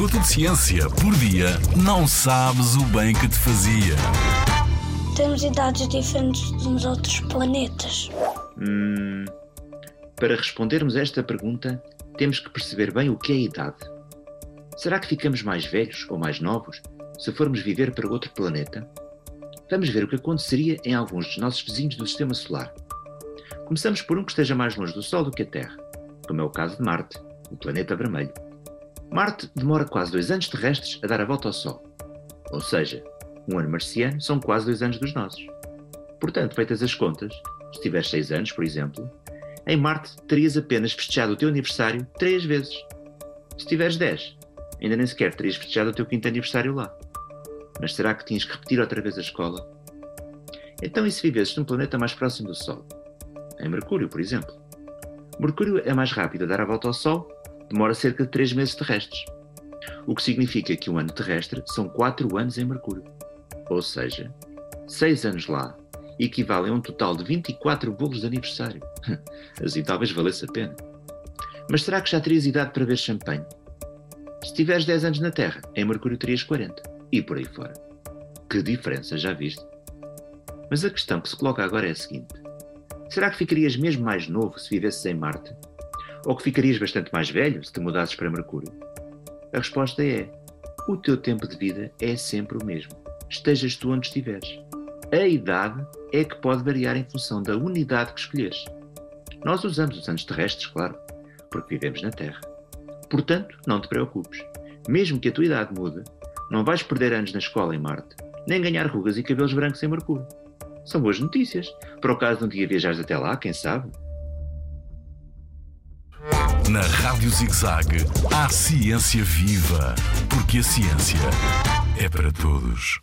minuto de ciência por dia, não sabes o bem que te fazia. Temos idades diferentes dos outros planetas. Hum, para respondermos a esta pergunta, temos que perceber bem o que é idade. Será que ficamos mais velhos ou mais novos se formos viver para outro planeta? Vamos ver o que aconteceria em alguns dos nossos vizinhos do Sistema Solar. Começamos por um que esteja mais longe do Sol do que a Terra, como é o caso de Marte, o planeta vermelho. Marte demora quase dois anos terrestres a dar a volta ao Sol. Ou seja, um ano marciano são quase dois anos dos nossos. Portanto, feitas as contas, se tiveres seis anos, por exemplo, em Marte terias apenas festejado o teu aniversário três vezes. Se tiveres dez, ainda nem sequer terias festejado o teu quinto aniversário lá. Mas será que tinhas que repetir outra vez a escola? Então, e se vivesses num planeta mais próximo do Sol? Em Mercúrio, por exemplo. Mercúrio é mais rápido a dar a volta ao Sol demora cerca de 3 meses terrestres, o que significa que um ano terrestre são 4 anos em Mercúrio. Ou seja, 6 anos lá equivalem a um total de 24 bolos de aniversário. Assim talvez valesse a pena. Mas será que já terias idade para ver champanhe? Se tiveres 10 anos na Terra, em Mercúrio terias 40. E por aí fora. Que diferença, já viste? Mas a questão que se coloca agora é a seguinte: será que ficarias mesmo mais novo se vivesses em Marte? Ou que ficarias bastante mais velho se te mudasses para Mercúrio? A resposta é: o teu tempo de vida é sempre o mesmo, estejas tu onde estiveres. A idade é que pode variar em função da unidade que escolheres. Nós usamos os anos terrestres, claro, porque vivemos na Terra. Portanto, não te preocupes. Mesmo que a tua idade mude, não vais perder anos na escola em Marte, nem ganhar rugas e cabelos brancos em Mercúrio. São boas notícias. Para o caso de um dia viajares até lá, quem sabe? Na Rádio ZigZag, há ciência viva, porque a ciência é para todos.